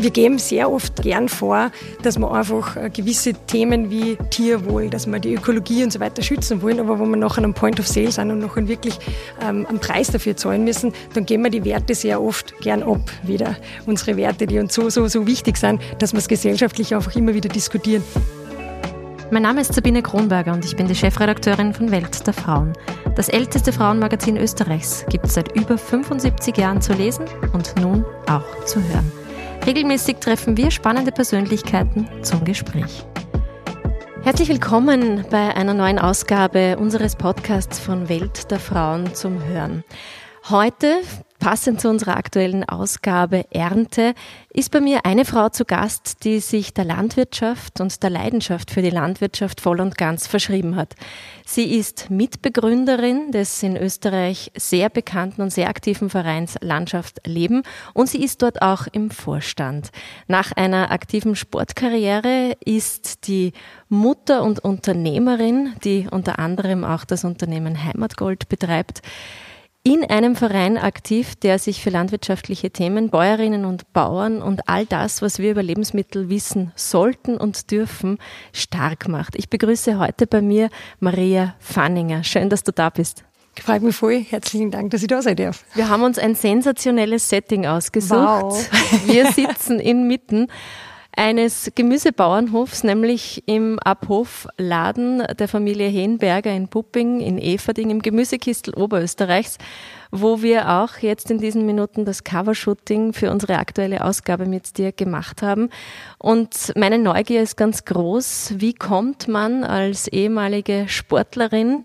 Wir geben sehr oft gern vor, dass wir einfach äh, gewisse Themen wie Tierwohl, dass wir die Ökologie und so weiter schützen wollen, aber wo wir nachher am Point of Sale sind und nachher wirklich ähm, einen Preis dafür zahlen müssen, dann geben wir die Werte sehr oft gern ab wieder. Unsere Werte, die uns so, so, so wichtig sind, dass wir es gesellschaftlich einfach immer wieder diskutieren. Mein Name ist Sabine Kronberger und ich bin die Chefredakteurin von Welt der Frauen. Das älteste Frauenmagazin Österreichs gibt es seit über 75 Jahren zu lesen und nun auch zu hören. Regelmäßig treffen wir spannende Persönlichkeiten zum Gespräch. Herzlich willkommen bei einer neuen Ausgabe unseres Podcasts von Welt der Frauen zum Hören. Heute Passend zu unserer aktuellen Ausgabe Ernte ist bei mir eine Frau zu Gast, die sich der Landwirtschaft und der Leidenschaft für die Landwirtschaft voll und ganz verschrieben hat. Sie ist Mitbegründerin des in Österreich sehr bekannten und sehr aktiven Vereins Landschaft Leben und sie ist dort auch im Vorstand. Nach einer aktiven Sportkarriere ist die Mutter und Unternehmerin, die unter anderem auch das Unternehmen Heimatgold betreibt in einem Verein aktiv, der sich für landwirtschaftliche Themen, Bäuerinnen und Bauern und all das, was wir über Lebensmittel wissen sollten und dürfen, stark macht. Ich begrüße heute bei mir Maria Fanninger. Schön, dass du da bist. Freut mich voll. Herzlichen Dank, dass ich da sein darf. Wir haben uns ein sensationelles Setting ausgesucht. Wow. Wir sitzen inmitten eines Gemüsebauernhofs, nämlich im Abhofladen der Familie Henberger in Pupping in Everding im Gemüsekistel Oberösterreichs, wo wir auch jetzt in diesen Minuten das Covershooting für unsere aktuelle Ausgabe mit dir gemacht haben. Und meine Neugier ist ganz groß. Wie kommt man als ehemalige Sportlerin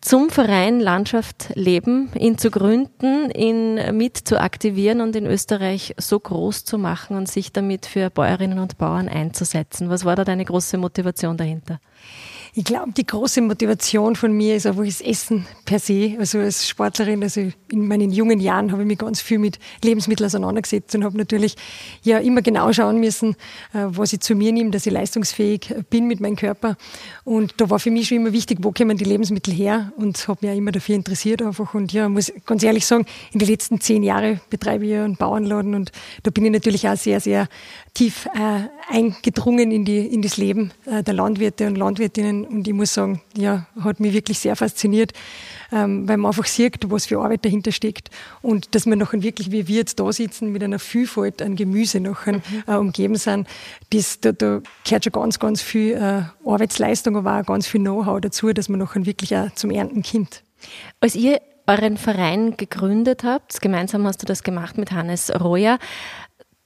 zum Verein Landschaft Leben, ihn zu gründen, ihn mit zu aktivieren und in Österreich so groß zu machen und sich damit für Bäuerinnen und Bauern einzusetzen. Was war da deine große Motivation dahinter? Ich glaube, die große Motivation von mir ist einfach das Essen per se. Also als Sportlerin, also in meinen jungen Jahren habe ich mich ganz viel mit Lebensmitteln auseinandergesetzt und habe natürlich ja immer genau schauen müssen, äh, was ich zu mir nehme, dass ich leistungsfähig bin mit meinem Körper. Und da war für mich schon immer wichtig, wo kommen die Lebensmittel her und habe mich auch immer dafür interessiert einfach. Und ja, muss ganz ehrlich sagen, in den letzten zehn Jahren betreibe ich einen Bauernladen und da bin ich natürlich auch sehr, sehr tief äh, eingedrungen in, die, in das Leben äh, der Landwirte und Landwirtinnen. Und ich muss sagen, ja, hat mich wirklich sehr fasziniert, ähm, weil man einfach sieht, was für Arbeit dahinter steckt und dass wir nachher wirklich, wie wir jetzt da sitzen, mit einer Vielfalt an Gemüse nachher mhm. äh, umgeben sind. Das, da, da gehört schon ganz, ganz viel äh, Arbeitsleistung, aber auch ganz viel Know-how dazu, dass man nachher wirklich auch zum Ernten kommt. Als ihr euren Verein gegründet habt, gemeinsam hast du das gemacht mit Hannes Royer,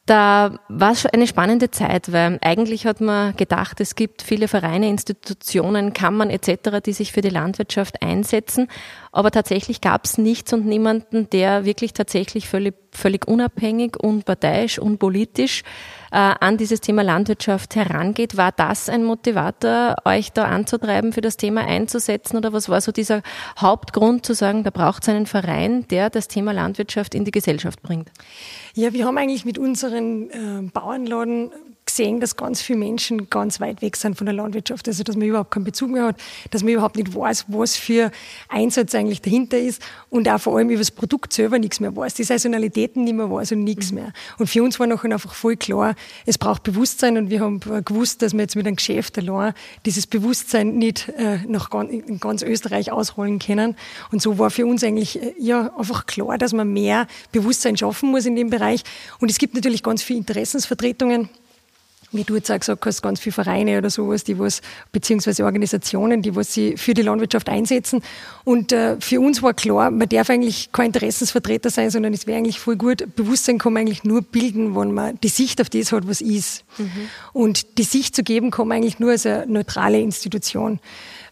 da war es eine spannende Zeit, weil eigentlich hat man gedacht, es gibt viele Vereine, Institutionen, Kammern etc., die sich für die Landwirtschaft einsetzen. Aber tatsächlich gab es nichts und niemanden, der wirklich tatsächlich völlig, völlig unabhängig, unparteiisch, unpolitisch äh, an dieses Thema Landwirtschaft herangeht. War das ein Motivator, euch da anzutreiben, für das Thema einzusetzen? Oder was war so dieser Hauptgrund zu sagen, da braucht es einen Verein, der das Thema Landwirtschaft in die Gesellschaft bringt? Ja, wir haben eigentlich mit unseren äh, Bauernladen gesehen, dass ganz viele Menschen ganz weit weg sind von der Landwirtschaft. Also, dass man überhaupt keinen Bezug mehr hat, dass man überhaupt nicht weiß, was für Einsatz eigentlich dahinter ist und auch vor allem über das Produkt selber nichts mehr weiß. Die Saisonalitäten nicht mehr weiß und nichts mehr. Und für uns war nachher einfach voll klar, es braucht Bewusstsein und wir haben gewusst, dass wir jetzt mit einem Geschäft allein dieses Bewusstsein nicht äh, nach in ganz Österreich ausrollen können. Und so war für uns eigentlich äh, ja einfach klar, dass man mehr Bewusstsein schaffen muss in dem Bereich. Und es gibt natürlich ganz viele Interessensvertretungen wie du jetzt auch gesagt hast, ganz viele Vereine oder sowas, die was, beziehungsweise Organisationen, die was sie für die Landwirtschaft einsetzen. Und äh, für uns war klar, man darf eigentlich kein Interessensvertreter sein, sondern es wäre eigentlich voll gut, Bewusstsein kann man eigentlich nur bilden, wenn man die Sicht auf das hat, was ist. Mhm. Und die Sicht zu geben, kann man eigentlich nur als eine neutrale Institution.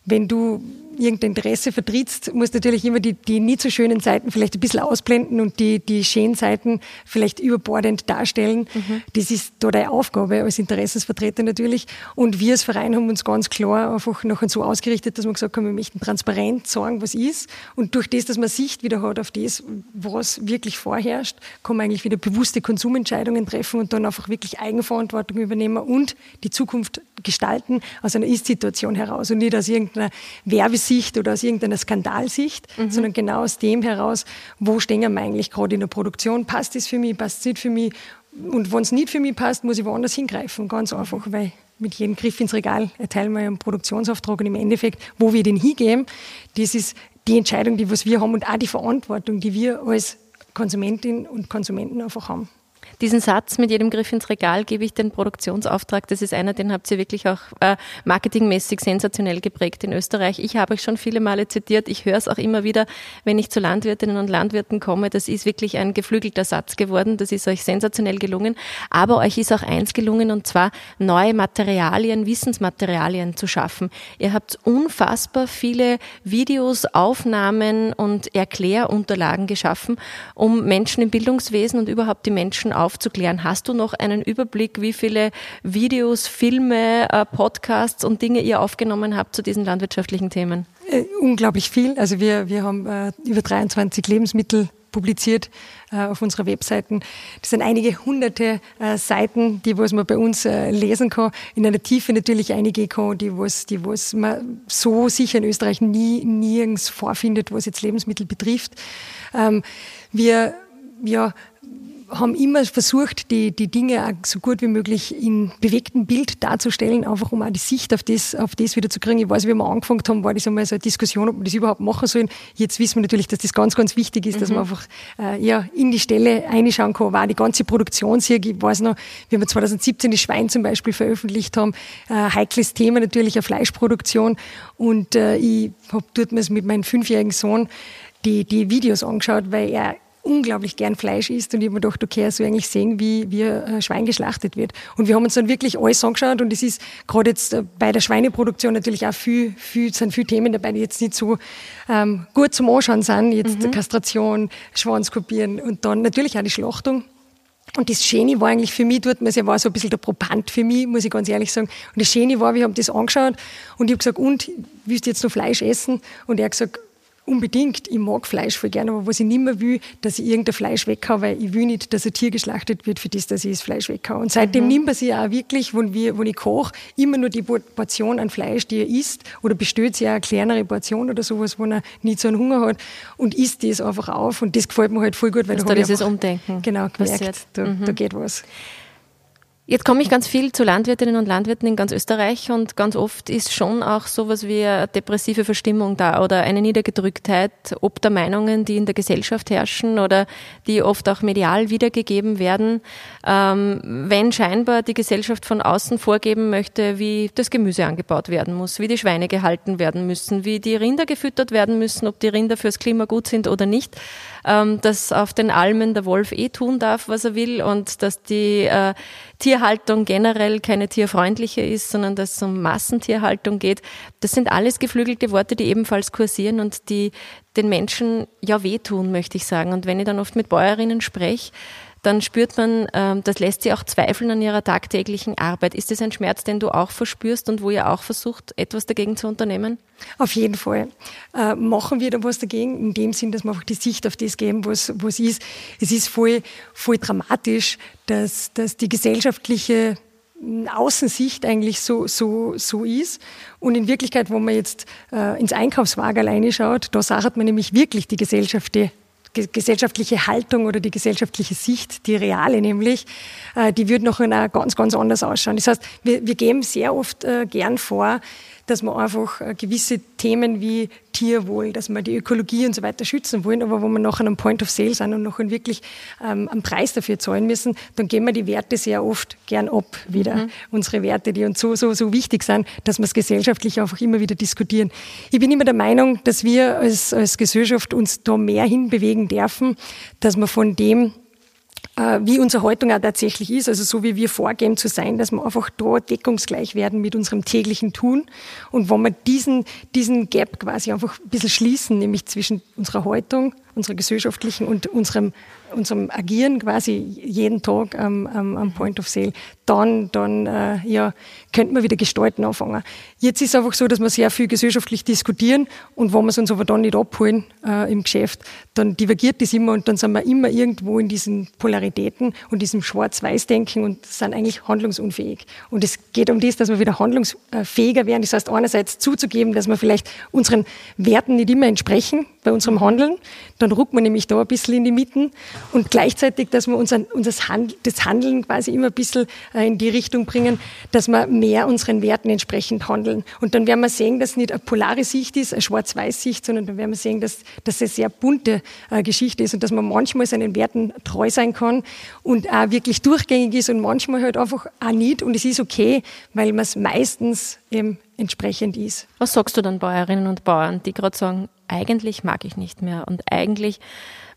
Wenn du irgendein Interesse vertrittst, musst du natürlich immer die, die nie so schönen Seiten vielleicht ein bisschen ausblenden und die, die schönen Seiten vielleicht überbordend darstellen. Mhm. Das ist da deine Aufgabe als Interessensvertreter natürlich. Und wir als Verein haben uns ganz klar einfach nachher so ausgerichtet, dass wir gesagt haben, wir möchten transparent sagen, was ist. Und durch das, dass man Sicht wieder hat auf das, was wirklich vorherrscht, kann man eigentlich wieder bewusste Konsumentscheidungen treffen und dann einfach wirklich Eigenverantwortung übernehmen und die Zukunft gestalten aus einer Ist-Situation heraus und nicht aus irgendeiner Werbesicht Sicht oder aus irgendeiner Skandalsicht, mhm. sondern genau aus dem heraus, wo stehen wir eigentlich gerade in der Produktion, passt das für mich, passt es nicht für mich, und wenn es nicht für mich passt, muss ich woanders hingreifen. Ganz einfach, weil mit jedem Griff ins Regal erteilen wir einen Produktionsauftrag und im Endeffekt, wo wir den hingeben, das ist die Entscheidung, die was wir haben und auch die Verantwortung, die wir als Konsumentin und Konsumenten einfach haben. Diesen Satz mit jedem Griff ins Regal gebe ich den Produktionsauftrag. Das ist einer, den habt ihr wirklich auch äh, marketingmäßig sensationell geprägt in Österreich. Ich habe euch schon viele Male zitiert. Ich höre es auch immer wieder, wenn ich zu Landwirtinnen und Landwirten komme. Das ist wirklich ein geflügelter Satz geworden. Das ist euch sensationell gelungen. Aber euch ist auch eins gelungen, und zwar neue Materialien, Wissensmaterialien zu schaffen. Ihr habt unfassbar viele Videos, Aufnahmen und Erklärunterlagen geschaffen, um Menschen im Bildungswesen und überhaupt die Menschen auf aufzuklären. Hast du noch einen Überblick, wie viele Videos, Filme, äh, Podcasts und Dinge ihr aufgenommen habt zu diesen landwirtschaftlichen Themen? Äh, unglaublich viel. Also wir, wir haben äh, über 23 Lebensmittel publiziert äh, auf unserer Webseiten. Das sind einige hunderte äh, Seiten, die was man bei uns äh, lesen kann. In einer Tiefe natürlich einige kann, die was, die was man so sicher in Österreich nie nirgends vorfindet, was jetzt Lebensmittel betrifft. Ähm, wir ja, haben immer versucht, die, die Dinge auch so gut wie möglich in bewegtem Bild darzustellen, einfach um auch die Sicht auf das, auf das wieder zu kriegen. Ich weiß, wie wir angefangen haben, war das einmal so eine Diskussion, ob wir das überhaupt machen sollen. Jetzt wissen wir natürlich, dass das ganz, ganz wichtig ist, mhm. dass man einfach äh, ja, in die Stelle reinschauen kann. War die ganze Produktion hier, ich weiß noch, wie wir 2017 das Schwein zum Beispiel veröffentlicht haben, äh, heikles Thema natürlich, eine Fleischproduktion. Und äh, ich habe dort mit meinem fünfjährigen Sohn die, die Videos angeschaut, weil er unglaublich gern Fleisch isst und ich habe mir gedacht, okay, so eigentlich sehen, wie, wie ein Schwein geschlachtet wird. Und wir haben uns dann wirklich alles angeschaut und es ist gerade jetzt äh, bei der Schweineproduktion natürlich auch viel, viel, sind viele Themen dabei, die jetzt nicht so ähm, gut zum Anschauen sind. Jetzt mhm. Kastration, Schwanzkopieren und dann natürlich auch die Schlachtung. Und das Schöne war eigentlich für mich dort, es war so ein bisschen der Proband für mich, muss ich ganz ehrlich sagen. Und das Schöne war, wir haben das angeschaut und ich habe gesagt, und, willst du jetzt noch Fleisch essen? Und er hat gesagt, unbedingt, ich mag Fleisch voll gerne, aber was ich nicht mehr will, dass ich irgendein Fleisch weghaue, weil ich will nicht, dass ein Tier geschlachtet wird, für das, dass ich das Fleisch weghaue. Und seitdem mhm. nimmt man sich auch wirklich, wenn, wir, wenn ich koche, immer nur die Portion an Fleisch, die er isst, oder bestellt sich auch eine kleinere Portion oder sowas, wo er nicht so einen Hunger hat, und isst das einfach auf. Und das gefällt mir halt voll gut, weil da, da dieses Umdenken. Genau, gemerkt, da, mhm. da geht was. Jetzt komme ich ganz viel zu Landwirtinnen und Landwirten in ganz Österreich und ganz oft ist schon auch sowas wie eine depressive Verstimmung da oder eine Niedergedrücktheit, ob der Meinungen, die in der Gesellschaft herrschen oder die oft auch medial wiedergegeben werden, ähm, wenn scheinbar die Gesellschaft von außen vorgeben möchte, wie das Gemüse angebaut werden muss, wie die Schweine gehalten werden müssen, wie die Rinder gefüttert werden müssen, ob die Rinder fürs Klima gut sind oder nicht, dass auf den Almen der Wolf eh tun darf, was er will und dass die äh, Tierhaltung generell keine tierfreundliche ist, sondern dass es um Massentierhaltung geht. Das sind alles geflügelte Worte, die ebenfalls kursieren und die den Menschen ja wehtun, möchte ich sagen. Und wenn ich dann oft mit Bäuerinnen spreche, dann spürt man, ähm, das lässt sie auch zweifeln an ihrer tagtäglichen Arbeit. Ist das ein Schmerz, den du auch verspürst und wo ihr auch versucht, etwas dagegen zu unternehmen? Auf jeden Fall. Äh, machen wir da was dagegen, in dem Sinn, dass wir einfach die Sicht auf das geben, was, was ist. Es ist voll, voll dramatisch, dass, dass die gesellschaftliche Außensicht eigentlich so, so, so ist. Und in Wirklichkeit, wo man jetzt äh, ins Einkaufswagen alleine schaut, da sagt man nämlich wirklich die Gesellschaft, die gesellschaftliche Haltung oder die gesellschaftliche Sicht, die reale nämlich, äh, die würde noch ganz, ganz anders ausschauen. Das heißt, wir, wir geben sehr oft äh, gern vor, dass wir einfach äh, gewisse Themen wie Tierwohl, dass wir die Ökologie und so weiter schützen wollen, aber wo wir nachher am Point of Sale sind und nachher wirklich ähm, einen Preis dafür zahlen müssen, dann geben wir die Werte sehr oft gern ab wieder. Mhm. Unsere Werte, die uns so, so, so wichtig sind, dass wir es gesellschaftlich einfach immer wieder diskutieren. Ich bin immer der Meinung, dass wir als, als Gesellschaft uns da mehr hinbewegen dürfen, dass wir von dem, wie unsere Haltung auch tatsächlich ist, also so wie wir vorgeben zu sein, dass wir einfach da deckungsgleich werden mit unserem täglichen Tun. Und wenn wir diesen, diesen Gap quasi einfach ein bisschen schließen, nämlich zwischen unserer Haltung, unserer gesellschaftlichen und unserem unserem Agieren quasi jeden Tag am, am, am Point of Sale, dann, dann äh, ja, könnte man wieder gestalten anfangen. Jetzt ist es einfach so, dass wir sehr viel gesellschaftlich diskutieren und wenn wir es uns aber dann nicht abholen äh, im Geschäft, dann divergiert das immer und dann sind wir immer irgendwo in diesen Polaritäten und diesem Schwarz-Weiß-Denken und sind eigentlich handlungsunfähig. Und es geht um das, dass wir wieder handlungsfähiger werden. Das heißt, einerseits zuzugeben, dass wir vielleicht unseren Werten nicht immer entsprechen bei unserem Handeln, dann ruckt man nämlich da ein bisschen in die Mitten und gleichzeitig, dass wir unser, unser Hand, das Handeln quasi immer ein bisschen äh, in die Richtung bringen, dass wir mehr unseren Werten entsprechend handeln. Und dann werden wir sehen, dass nicht eine polare Sicht ist, eine Schwarz-Weiß-Sicht, sondern dann werden wir sehen, dass, dass es eine sehr bunte äh, Geschichte ist und dass man manchmal seinen Werten treu sein kann und auch wirklich durchgängig ist und manchmal halt einfach auch nicht. Und es ist okay, weil man es meistens eben entsprechend ist. Was sagst du dann Bäuerinnen und Bauern, die gerade sagen, eigentlich mag ich nicht mehr und eigentlich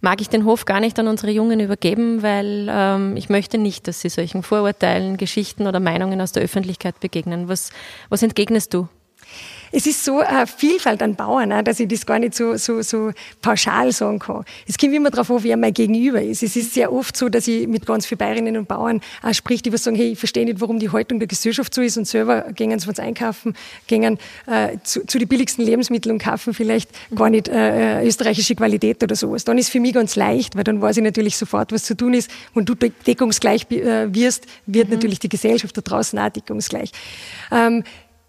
mag ich den Hof gar nicht an unsere Jungen übergeben, weil ähm, ich möchte nicht, dass sie solchen Vorurteilen, Geschichten oder Meinungen aus der Öffentlichkeit begegnen. Was, was entgegnest du? Es ist so eine Vielfalt an Bauern, ne, dass ich das gar nicht so, so, so pauschal sagen kann. Es kommt immer darauf an, wer mein Gegenüber ist. Es ist sehr oft so, dass ich mit ganz vielen Bäuerinnen und Bauern auch sprich, die was sagen, hey, ich verstehe nicht, warum die Haltung der Gesellschaft so ist und selber gehen sie was einkaufen, gehen äh, zu, zu den billigsten Lebensmitteln und kaufen vielleicht gar nicht äh, österreichische Qualität oder sowas. Dann ist für mich ganz leicht, weil dann weiß ich natürlich sofort, was zu tun ist. Und du deckungsgleich äh, wirst, wird mhm. natürlich die Gesellschaft da draußen auch deckungsgleich. Ähm,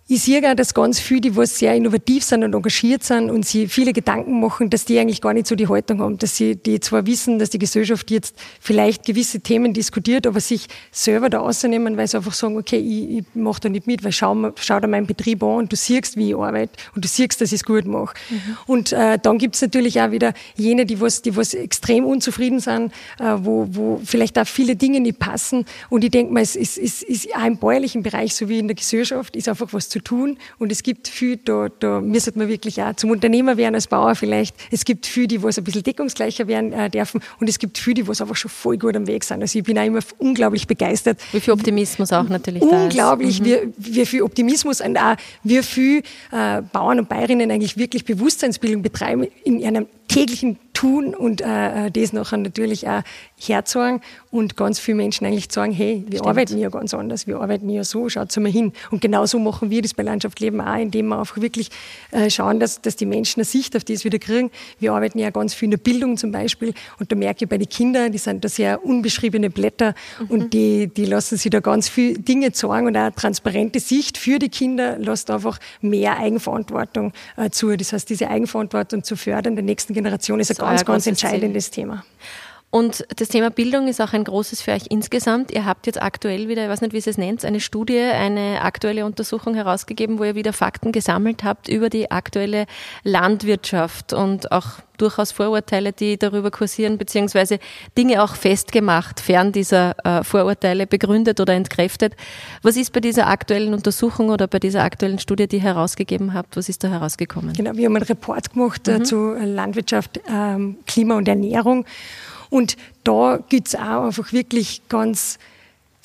ich sehe auch, dass ganz viele, die was sehr innovativ sind und engagiert sind und sie viele Gedanken machen, dass die eigentlich gar nicht so die Haltung haben, dass sie die zwar wissen, dass die Gesellschaft jetzt vielleicht gewisse Themen diskutiert, aber sich selber da rausnehmen, weil sie einfach sagen, okay, ich, ich mache da nicht mit, weil schau, schau da meinen Betrieb an und du siehst, wie ich arbeite und du siehst, dass ich es gut mache. Mhm. Und äh, dann gibt es natürlich auch wieder jene, die was, die was extrem unzufrieden sind, äh, wo, wo vielleicht auch viele Dinge nicht passen und ich denke mal, es ist, ist, ist auch im bäuerlichen Bereich, so wie in der Gesellschaft, ist einfach was zu tun und es gibt viel, da, da müsste man wirklich auch zum Unternehmer werden als Bauer vielleicht. Es gibt viele, die was ein bisschen deckungsgleicher werden äh, dürfen und es gibt viele, die was einfach schon voll gut am Weg sind. Also ich bin auch immer unglaublich begeistert. Wie viel Optimismus auch natürlich unglaublich, da ist. Mhm. wie, wie viel Optimismus und auch wie viel äh, Bauern und Bäuerinnen eigentlich wirklich Bewusstseinsbildung betreiben in einem täglichen Tun und äh, äh das nachher natürlich auch herzogen und ganz viele Menschen eigentlich sagen, hey, wir Stimmt. arbeiten ja ganz anders, wir arbeiten ja so, schaut mal hin. Und genauso machen wir das bei Landschaft Leben auch, indem wir einfach wirklich äh, schauen, dass, dass die Menschen eine Sicht auf das wieder kriegen. Wir arbeiten ja ganz viel in der Bildung zum Beispiel und da merke ich bei den Kindern, die sind da sehr unbeschriebene Blätter mhm. und die, die lassen sich da ganz viele Dinge zeigen und auch eine transparente Sicht für die Kinder lässt einfach mehr Eigenverantwortung äh, zu. Das heißt, diese Eigenverantwortung zu fördern der nächsten Generation ist ein ganz, ganz entscheidendes. Thema. Und das Thema Bildung ist auch ein großes für euch insgesamt. Ihr habt jetzt aktuell wieder, ich weiß nicht, wie ihr es nennt, eine Studie, eine aktuelle Untersuchung herausgegeben, wo ihr wieder Fakten gesammelt habt über die aktuelle Landwirtschaft und auch durchaus Vorurteile, die darüber kursieren, beziehungsweise Dinge auch festgemacht, fern dieser äh, Vorurteile begründet oder entkräftet. Was ist bei dieser aktuellen Untersuchung oder bei dieser aktuellen Studie, die ihr herausgegeben habt, was ist da herausgekommen? Genau, wir haben einen Report gemacht äh, mhm. zu Landwirtschaft, ähm, Klima und Ernährung. Und da gibt es auch einfach wirklich ganz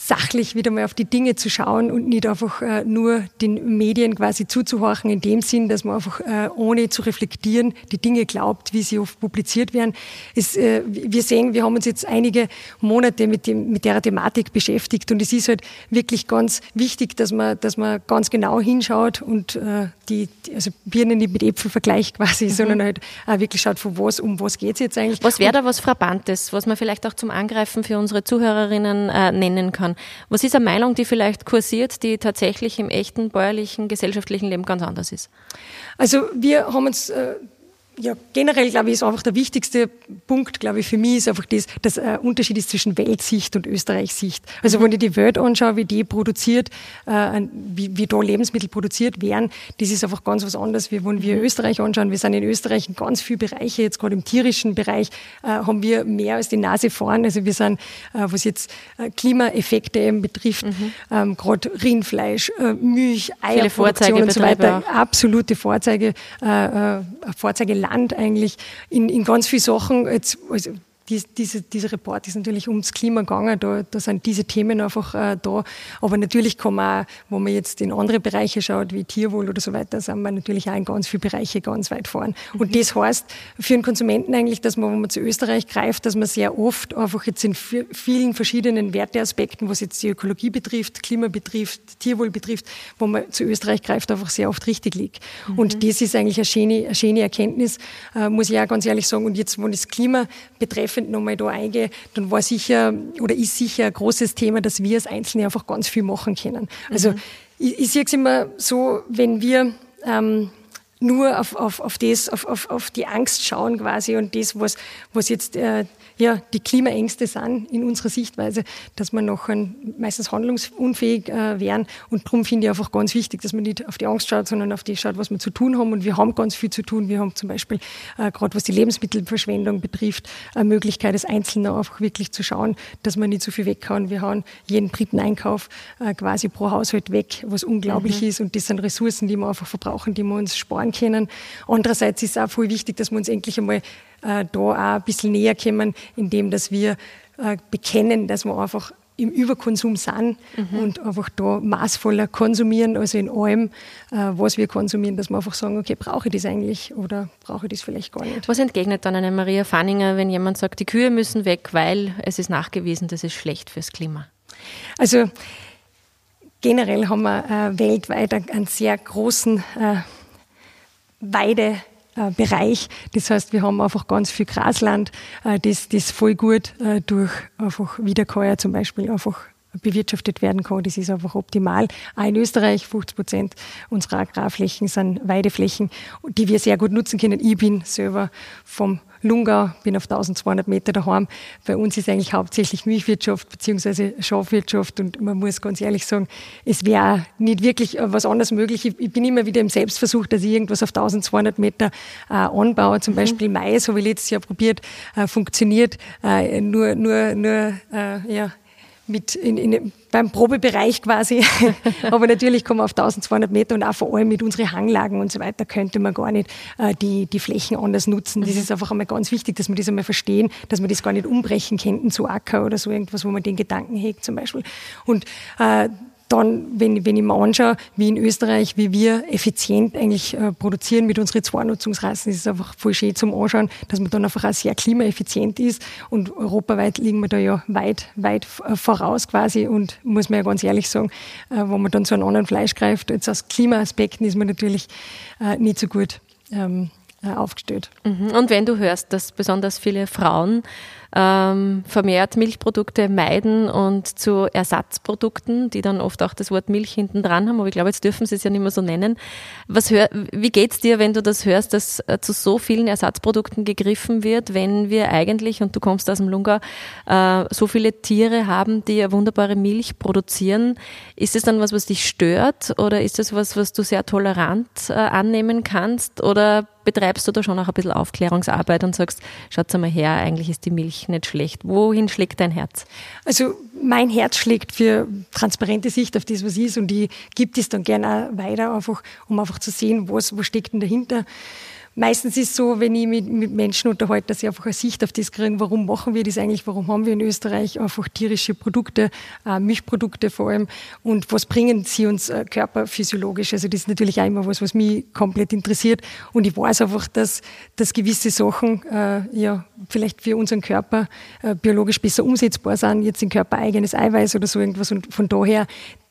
sachlich wieder mal auf die Dinge zu schauen und nicht einfach äh, nur den Medien quasi zuzuhorchen, in dem Sinn, dass man einfach äh, ohne zu reflektieren die Dinge glaubt, wie sie oft publiziert werden. Es, äh, wir sehen, wir haben uns jetzt einige Monate mit, dem, mit der Thematik beschäftigt und es ist halt wirklich ganz wichtig, dass man, dass man ganz genau hinschaut und äh, die, also Birnen nicht mit Äpfel vergleicht quasi, mhm. sondern halt auch wirklich schaut, von was, um was geht es jetzt eigentlich. Was wäre da was Frappantes, was man vielleicht auch zum Angreifen für unsere Zuhörerinnen äh, nennen kann? Was ist eine Meinung, die vielleicht kursiert, die tatsächlich im echten bäuerlichen, gesellschaftlichen Leben ganz anders ist? Also wir haben uns äh, ja, generell glaube ich, ist einfach der wichtigste Punkt, glaube ich, für mich ist einfach das, dass ein Unterschied ist zwischen Weltsicht und Österreichsicht. Also wenn ich die Welt anschaue, wie die produziert, äh, wie, wie da Lebensmittel produziert werden, das ist einfach ganz was anderes, wie wenn wir. Österreich anschauen. Wir sind in Österreich in ganz vielen Bereichen, jetzt gerade im tierischen Bereich, äh, haben wir mehr als die Nase vorn. Also wir sind, äh, was jetzt äh, Klimaeffekte eben betrifft, mhm. ähm, gerade Rindfleisch, äh, Milch, Eierproduktion und so weiter, absolute Vorzeige, äh, äh, Vorzeige Land eigentlich in, in ganz vielen Sachen. Jetzt, also die, diese, dieser Report ist natürlich ums Klima gegangen, da, da sind diese Themen einfach äh, da. Aber natürlich kann man auch, wo man jetzt in andere Bereiche schaut, wie Tierwohl oder so weiter, sind wir natürlich auch in ganz vielen Bereichen ganz weit vorn. Mhm. Und das heißt für einen Konsumenten eigentlich, dass man, wenn man zu Österreich greift, dass man sehr oft einfach jetzt in vielen verschiedenen Werteaspekten, was jetzt die Ökologie betrifft, Klima betrifft, Tierwohl betrifft, wo man zu Österreich greift, einfach sehr oft richtig liegt. Mhm. Und das ist eigentlich eine schöne, eine schöne Erkenntnis, äh, muss ich auch ganz ehrlich sagen. Und jetzt, wo das Klima betreffend laufend nochmal da eingehe, dann war sicher oder ist sicher ein großes Thema, dass wir als Einzelne einfach ganz viel machen können. Also mhm. ich, ich sehe es immer so, wenn wir ähm, nur auf, auf, auf das, auf, auf, auf die Angst schauen quasi und das, was, was jetzt äh, ja, die Klimaängste sind in unserer Sichtweise, dass wir noch meistens handlungsunfähig äh, wären. Und darum finde ich einfach ganz wichtig, dass man nicht auf die Angst schaut, sondern auf die schaut, was wir zu tun haben. Und wir haben ganz viel zu tun. Wir haben zum Beispiel, äh, gerade was die Lebensmittelverschwendung betrifft, eine Möglichkeit als Einzelner einfach wirklich zu schauen, dass man nicht so viel weghauen. Wir haben jeden dritten Einkauf äh, quasi pro Haushalt weg, was unglaublich mhm. ist. Und das sind Ressourcen, die wir einfach verbrauchen, die wir uns sparen können. Andererseits ist es auch voll wichtig, dass wir uns endlich einmal da auch ein bisschen näher kommen, indem dass wir äh, bekennen, dass wir einfach im Überkonsum sind mhm. und einfach da maßvoller konsumieren, also in allem, äh, was wir konsumieren, dass wir einfach sagen, okay, brauche ich das eigentlich oder brauche ich das vielleicht gar nicht. Was entgegnet dann eine Maria Fanninger, wenn jemand sagt, die Kühe müssen weg, weil es ist nachgewiesen, das ist schlecht fürs Klima? Also generell haben wir äh, weltweit einen sehr großen äh, Weide äh, Bereich. Das heißt, wir haben einfach ganz viel Grasland, äh, das, das voll gut äh, durch einfach Wiederkäuer zum Beispiel einfach bewirtschaftet werden kann. Das ist einfach optimal. Auch in Österreich 50 Prozent unserer Agrarflächen sind Weideflächen, die wir sehr gut nutzen können. Ich bin selber vom Lungau, bin auf 1200 Meter daheim. Bei uns ist eigentlich hauptsächlich Milchwirtschaft bzw. Schafwirtschaft und man muss ganz ehrlich sagen, es wäre nicht wirklich was anderes möglich. Ich bin immer wieder im Selbstversuch, dass ich irgendwas auf 1200 Meter äh, anbaue, zum mhm. Beispiel Mais, habe ich letztes Jahr probiert, äh, funktioniert äh, nur, nur, nur äh, ja, mit in, in, beim Probebereich quasi. Aber natürlich kommen wir auf 1200 Meter und auch vor allem mit unseren Hanglagen und so weiter könnte man gar nicht äh, die, die Flächen anders nutzen. Das mhm. ist einfach einmal ganz wichtig, dass wir das einmal verstehen, dass wir das gar nicht umbrechen könnten zu Acker oder so irgendwas, wo man den Gedanken hegt zum Beispiel. Und äh, dann, wenn, wenn ich mir anschaue, wie in Österreich, wie wir effizient eigentlich äh, produzieren mit unseren Zweinutzungsrassen, ist es einfach voll schön zum Anschauen, dass man dann einfach auch sehr klimaeffizient ist. Und europaweit liegen wir da ja weit, weit äh, voraus quasi. Und muss man ja ganz ehrlich sagen, äh, wenn man dann zu einem anderen Fleisch greift, jetzt aus Klimaaspekten ist man natürlich äh, nicht so gut ähm, äh, aufgestellt. Mhm. Und wenn du hörst, dass besonders viele Frauen ähm, vermehrt Milchprodukte meiden und zu Ersatzprodukten, die dann oft auch das Wort Milch hinten dran haben, aber ich glaube, jetzt dürfen sie es ja nicht mehr so nennen. Was hör, wie geht's dir, wenn du das hörst, dass äh, zu so vielen Ersatzprodukten gegriffen wird, wenn wir eigentlich, und du kommst aus dem Lunga, äh, so viele Tiere haben, die ja wunderbare Milch produzieren? Ist es dann was, was dich stört oder ist es was, was du sehr tolerant äh, annehmen kannst oder betreibst du da schon auch ein bisschen Aufklärungsarbeit und sagst, schaut mal her, eigentlich ist die Milch nicht schlecht. Wohin schlägt dein Herz? Also mein Herz schlägt für transparente Sicht auf das, was ist und die gibt es dann gerne auch weiter, einfach, um einfach zu sehen, was, was steckt denn dahinter meistens ist es so, wenn ich mit, mit Menschen unterhalte, dass sie einfach eine Sicht auf das kriegen, warum machen wir das eigentlich, warum haben wir in Österreich einfach tierische Produkte, äh, Milchprodukte vor allem und was bringen sie uns äh, körperphysiologisch. Also das ist natürlich auch immer was, was mich komplett interessiert und ich weiß einfach, dass, dass gewisse Sachen äh, ja vielleicht für unseren Körper äh, biologisch besser umsetzbar sind, jetzt in körpereigenes Eiweiß oder so irgendwas und von daher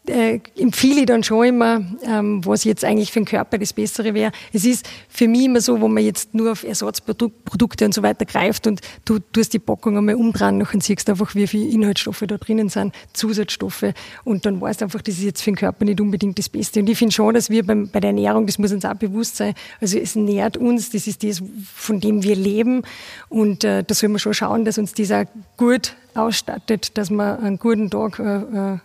äh, empfehle ich dann schon immer, ähm, was jetzt eigentlich für den Körper das Bessere wäre. Es ist für mich immer so, wo man jetzt nur auf Ersatzprodukte und so weiter greift und du tust die Packung einmal umdrehen, nachher siehst einfach, wie viele Inhaltsstoffe da drinnen sind, Zusatzstoffe und dann weißt du einfach, das ist jetzt für den Körper nicht unbedingt das Beste. Und ich finde schon, dass wir beim, bei der Ernährung, das muss uns auch bewusst sein, also es nährt uns, das ist das, von dem wir leben und äh, da soll man schon schauen, dass uns das auch gut ausstattet, dass wir einen guten Tag äh, äh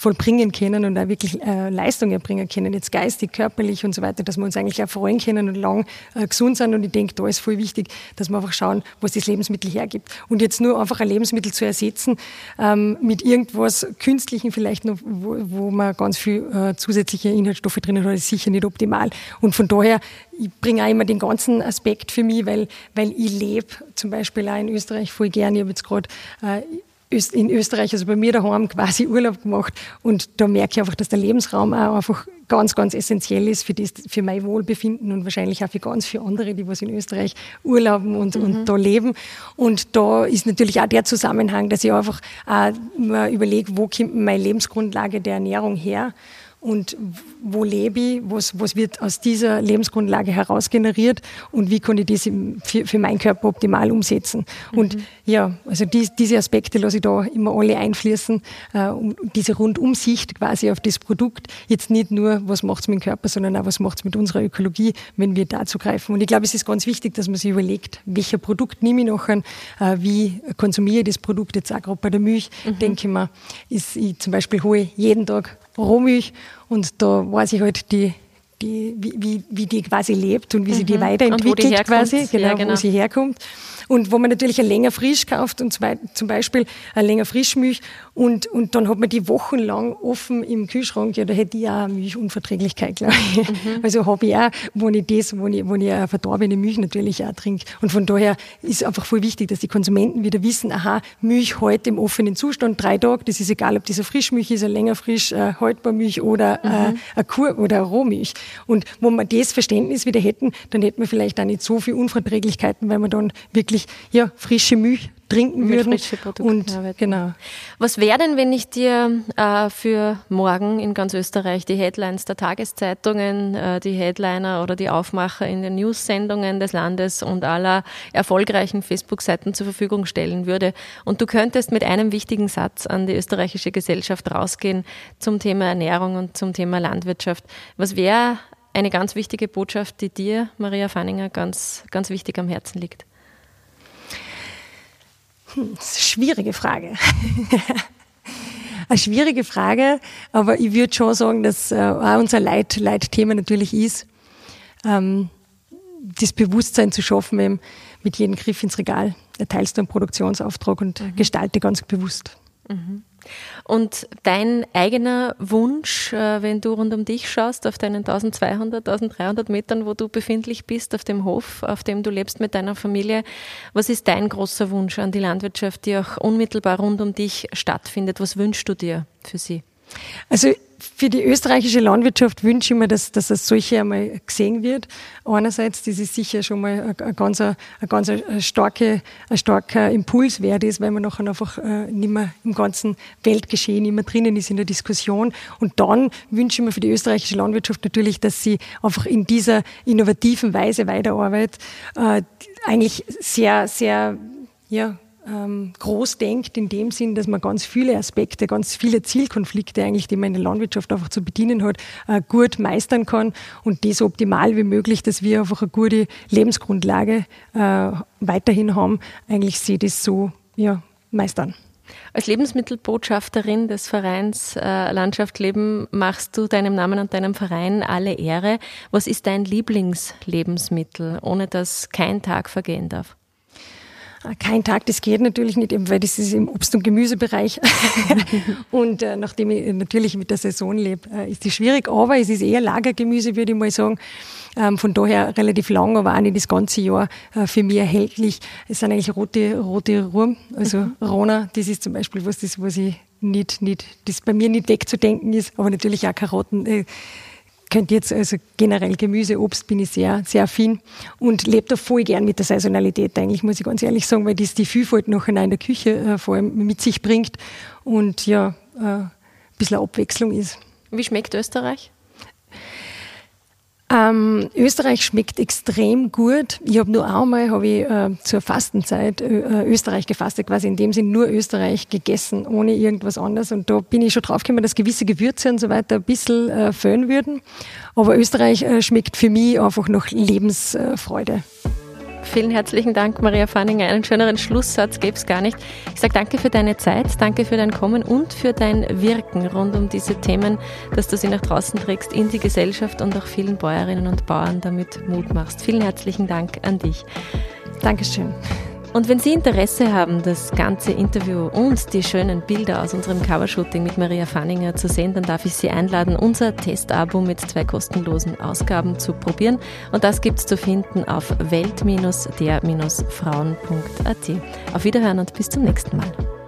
vollbringen können und auch wirklich äh, Leistung erbringen können, jetzt geistig, körperlich und so weiter, dass wir uns eigentlich auch freuen können und lang äh, gesund sind. Und ich denke, da ist voll wichtig, dass wir einfach schauen, was das Lebensmittel hergibt. Und jetzt nur einfach ein Lebensmittel zu ersetzen ähm, mit irgendwas Künstlichen vielleicht noch, wo, wo man ganz viel äh, zusätzliche Inhaltsstoffe drinnen hat, ist sicher nicht optimal. Und von daher, ich bringe auch immer den ganzen Aspekt für mich, weil, weil ich lebe zum Beispiel auch in Österreich voll gern. Ich habe jetzt gerade äh, in Österreich, also bei mir daheim quasi Urlaub gemacht und da merke ich einfach, dass der Lebensraum auch einfach ganz, ganz essentiell ist für, das, für mein Wohlbefinden und wahrscheinlich auch für ganz viele andere, die was in Österreich urlauben und, mhm. und da leben. Und da ist natürlich auch der Zusammenhang, dass ich einfach äh, überlege, wo kommt meine Lebensgrundlage der Ernährung her und wo lebe ich, was, was wird aus dieser Lebensgrundlage heraus generiert und wie kann ich das für, für meinen Körper optimal umsetzen. Mhm. Und ja, also die, diese Aspekte lasse ich da immer alle einfließen, äh, um diese Rundumsicht quasi auf das Produkt. Jetzt nicht nur, was macht es mit dem Körper, sondern auch, was macht es mit unserer Ökologie, wenn wir dazu greifen. Und ich glaube, es ist ganz wichtig, dass man sich überlegt, welcher Produkt nehme ich nachher, äh, wie konsumiere ich das Produkt, jetzt auch gerade bei der Milch, mhm. denke ich mir, ist, ich zum Beispiel hole jeden Tag Rohmilch und da weiß ich halt die, die, wie, wie die quasi lebt und wie mhm. sie die mhm. weiterentwickelt die quasi, genau, ja, genau, wo sie herkommt. Und wo man natürlich ein länger frisch kauft und zum Beispiel ein länger Frischmilch und, und dann hat man die wochenlang offen im Kühlschrank, ja, da hätte ich auch eine Milchunverträglichkeit, glaube ich. Mhm. Also habe ich auch, wo ich das, wo ich, wo ich eine verdorbene Milch natürlich auch trinke. Und von daher ist einfach voll wichtig, dass die Konsumenten wieder wissen, aha, Milch heute im offenen Zustand, drei Tage, das ist egal, ob diese Frischmilch ist, eine länger frisch äh, haltbar Milch oder mhm. äh, eine Kur oder eine Rohmilch. Und wo wir das Verständnis wieder hätten, dann hätten wir vielleicht auch nicht so viel Unverträglichkeiten, weil wir dann wirklich ja, frische Milch trinken Mit würden. Frische Produkte und arbeiten. genau. Was wäre denn, wenn ich dir äh, für morgen in ganz Österreich die Headlines der Tageszeitungen, äh, die Headliner oder die Aufmacher in den News-Sendungen des Landes und aller erfolgreichen Facebook-Seiten zur Verfügung stellen würde und du könntest mit einem wichtigen Satz an die österreichische Gesellschaft rausgehen zum Thema Ernährung und zum Thema Landwirtschaft. Was wäre eine ganz wichtige Botschaft, die dir, Maria Fanninger, ganz, ganz wichtig am Herzen liegt? Hm, das ist eine schwierige Frage. eine schwierige Frage, aber ich würde schon sagen, dass äh, auch unser Leit, Leitthema natürlich ist, ähm, das Bewusstsein zu schaffen, eben mit jedem Griff ins Regal erteilst du einen Produktionsauftrag und mhm. gestalte ganz bewusst. Mhm. Und dein eigener Wunsch, äh, wenn du rund um dich schaust, auf deinen 1200, 1300 Metern, wo du befindlich bist, auf dem Hof, auf dem du lebst mit deiner Familie, was ist dein großer Wunsch an die Landwirtschaft, die auch unmittelbar rund um dich stattfindet? Was wünschst du dir für sie? Also für die österreichische Landwirtschaft wünsche ich mir, dass, dass es solche einmal gesehen wird. Einerseits, das ist sicher schon mal ein, ganz, ein ganz starke, ein starker Impuls wert ist, weil man nachher einfach äh, nicht mehr im ganzen Weltgeschehen immer drinnen ist in der Diskussion. Und dann wünsche ich mir für die österreichische Landwirtschaft natürlich, dass sie einfach in dieser innovativen Weise weiterarbeitet, äh, eigentlich sehr, sehr, ja, ähm, groß denkt, in dem Sinn, dass man ganz viele Aspekte, ganz viele Zielkonflikte eigentlich, die man in der Landwirtschaft einfach zu bedienen hat, äh, gut meistern kann und das so optimal wie möglich, dass wir einfach eine gute Lebensgrundlage äh, weiterhin haben, eigentlich sie das so ja, meistern. Als Lebensmittelbotschafterin des Vereins äh, Landschaft Leben machst du deinem Namen und deinem Verein alle Ehre. Was ist dein Lieblingslebensmittel, ohne dass kein Tag vergehen darf? Kein Tag, das geht natürlich nicht, eben weil das ist im Obst- und Gemüsebereich. und äh, nachdem ich natürlich mit der Saison lebe, äh, ist das schwierig, aber es ist eher Lagergemüse, würde ich mal sagen. Ähm, von daher relativ lang, aber auch nicht das ganze Jahr äh, für mich erhältlich. Es sind eigentlich rote, rote Rum, also mhm. Rona, das ist zum Beispiel was, das, was ich nicht, nicht, das bei mir nicht wegzudenken ist, aber natürlich auch Karotten. Könnte jetzt, also generell Gemüse, Obst bin ich sehr, sehr affin und lebe da voll gern mit der Saisonalität eigentlich, muss ich ganz ehrlich sagen, weil das die Vielfalt noch in der Küche äh, vor allem mit sich bringt und ja, äh, ein bisschen Abwechslung ist. Wie schmeckt Österreich? Ähm, Österreich schmeckt extrem gut. Ich habe nur einmal hab ich, äh, zur Fastenzeit äh, Österreich gefastet, quasi in dem Sinn nur Österreich gegessen, ohne irgendwas anderes. Und da bin ich schon draufgekommen, dass gewisse Gewürze und so weiter ein bisschen äh, fehlen würden. Aber Österreich äh, schmeckt für mich einfach noch Lebensfreude. Vielen herzlichen Dank, Maria Fanninger. Einen schöneren Schlusssatz gäbe es gar nicht. Ich sage danke für deine Zeit, danke für dein Kommen und für dein Wirken rund um diese Themen, dass du sie nach draußen trägst in die Gesellschaft und auch vielen Bäuerinnen und Bauern damit Mut machst. Vielen herzlichen Dank an dich. Dankeschön. Und wenn Sie Interesse haben, das ganze Interview und die schönen Bilder aus unserem Covershooting mit Maria Fanninger zu sehen, dann darf ich Sie einladen, unser Testabo mit zwei kostenlosen Ausgaben zu probieren. Und das gibt es zu finden auf welt-der-frauen.at. Auf Wiederhören und bis zum nächsten Mal.